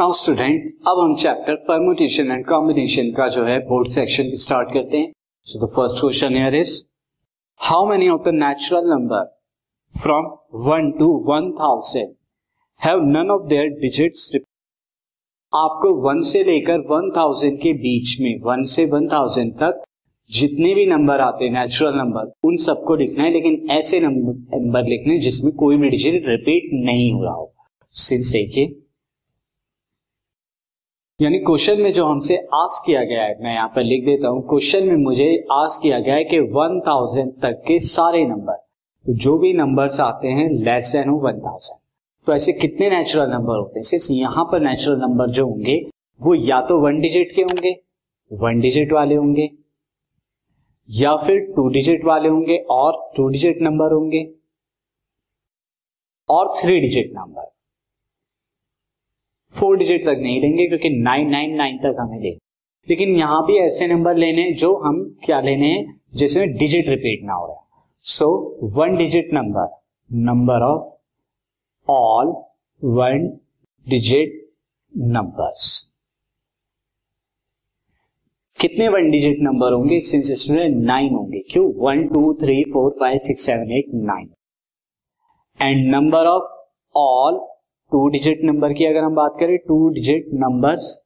Now student अब हम chapter permutation and combination का जो है बोर्ड सेक्शन स्टार्ट करते हैं। So the first question here is how many of the natural number from one to one thousand have none of their digits आपको one से लेकर वन थाउज़ेंड के बीच में वन से वन थाउज़ेंड तक जितने भी नंबर आते हैं नेचुरल नंबर उन सबको लिखना है, लेकिन ऐसे नंबर लिखने जिसमें कोई भी डिजिट रिपीट नहीं हो रहा हो। सिंस देखिए यानी क्वेश्चन में जो हमसे आस किया गया है, मैं यहाँ पर लिख देता हूँ, क्वेश्चन में मुझे आस किया गया है कि वन थाउज़ेंड तक के सारे नंबर तो जो भी नंबर्स आते हैं लेस देन हो वन थाउज़ेंड तो ऐसे कितने नेचुरल नंबर होते हैं? सिर्फ़ यहाँ पर नेचुरल नंबर जो होंगे, वो या तो वन डिजिट के होंगे वन डिजिट वाले होंगे, या फिर टू डिजिट वाले होंगे और टू डिजिट नंबर होंगे, और three digit number four digit तक नहीं लेंगे, क्योंकि नाइन नाइन नाइन तक हमें लेंगे। लेकिन यहाँ भी ऐसे नंबर लेने, जो हम क्या लेने हैं, जिसमें डिजिट रिपीट ना हो रहा so one digit number number of all one digit numbers कितने वन डिजिट नंबर होंगे? सिंस स्टूडेंट नाइन होंगे। क्यों? One two three four five six seven eight nine and number of all two digit number की अगर हम बात करें two digit numbers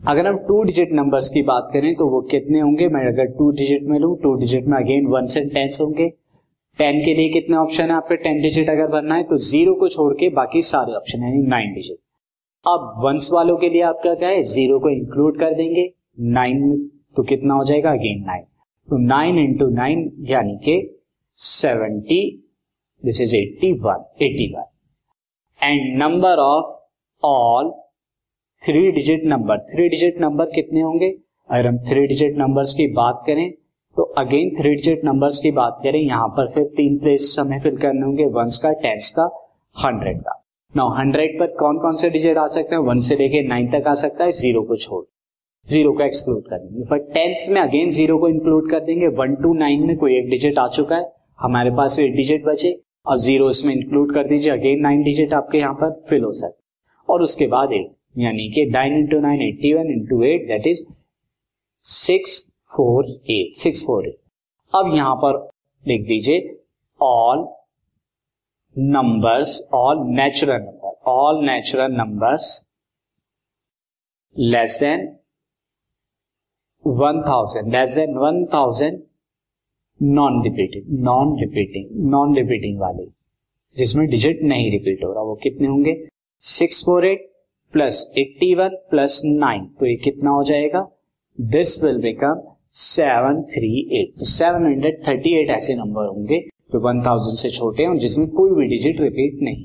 अगर हम टू डिजिट नंबर्स की बात करें तो वो कितने होंगे? मैं अगर टू डिजिट में लू टू डिजिट में अगेन वन से टेंस होंगे। टेन के लिए कितने ऑप्शन है? आपके टेन डिजिट अगर भरना है तो ज़ीरो को छोड़ के बाकी सारे ऑप्शन है नाइन डिजिट अब वंस वालों के लिए आपका क्या है ज़ीरो को इंक्लूड कर देंगे। नाइन तो कितना हो जाएगा? अगेन नाइन तो नाइन इंटू नाइन यानी के seventy this is eighty one eighty one and number of all three digit number three digit number कितने होंगे? अगर हम थ्री डिजिट नंबर्स की बात करें तो अगेन थ्री डिजिट नंबर्स की बात करें, यहाँ पर फिर तीन प्लेस हमें फिल करने होंगे वंस का टेंस का हंड्रेड का। नाउ हंड्रेड पर कौन कौन से डिजिट आ सकते हैं? वन से लेके नाइन तक आ सकता है ज़ीरो को छोड़। ज़ीरो को एक्सक्लूड कर देंगे। पर टेंस में अगेन ज़ीरो को इंक्लूड कर देंगे। वन टू नाइन में कोई एक डिजिट आ चुका है। हमारे पास एट डिजिट बचे। और ज़ीरो इसमें इंक्लूड कर दीजिए। अगेन नाइन डिजिट आपके यहाँ पर फिल हो सकते और उसके बाद एट यानी कि nine into nine eighty one into eight that is six four eight six four eight अब यहाँ पर लिख दीजिए all numbers all natural number all natural numbers less than one thousand less than one thousand non repeating non repeating non repeating वाले। जिसमें digit नहीं repeat हो रहा, वो कितने होंगे? Six four eight plus eighty one plus nine तो ये कितना हो जाएगा? This will become seven three eight तो सेवन हंड्रेड थर्टी एट ऐसे नंबर होंगे, जो वन थाउज़ेंड से छोटे हैं, जिसमें कोई भी डिजिट रिपीट नहीं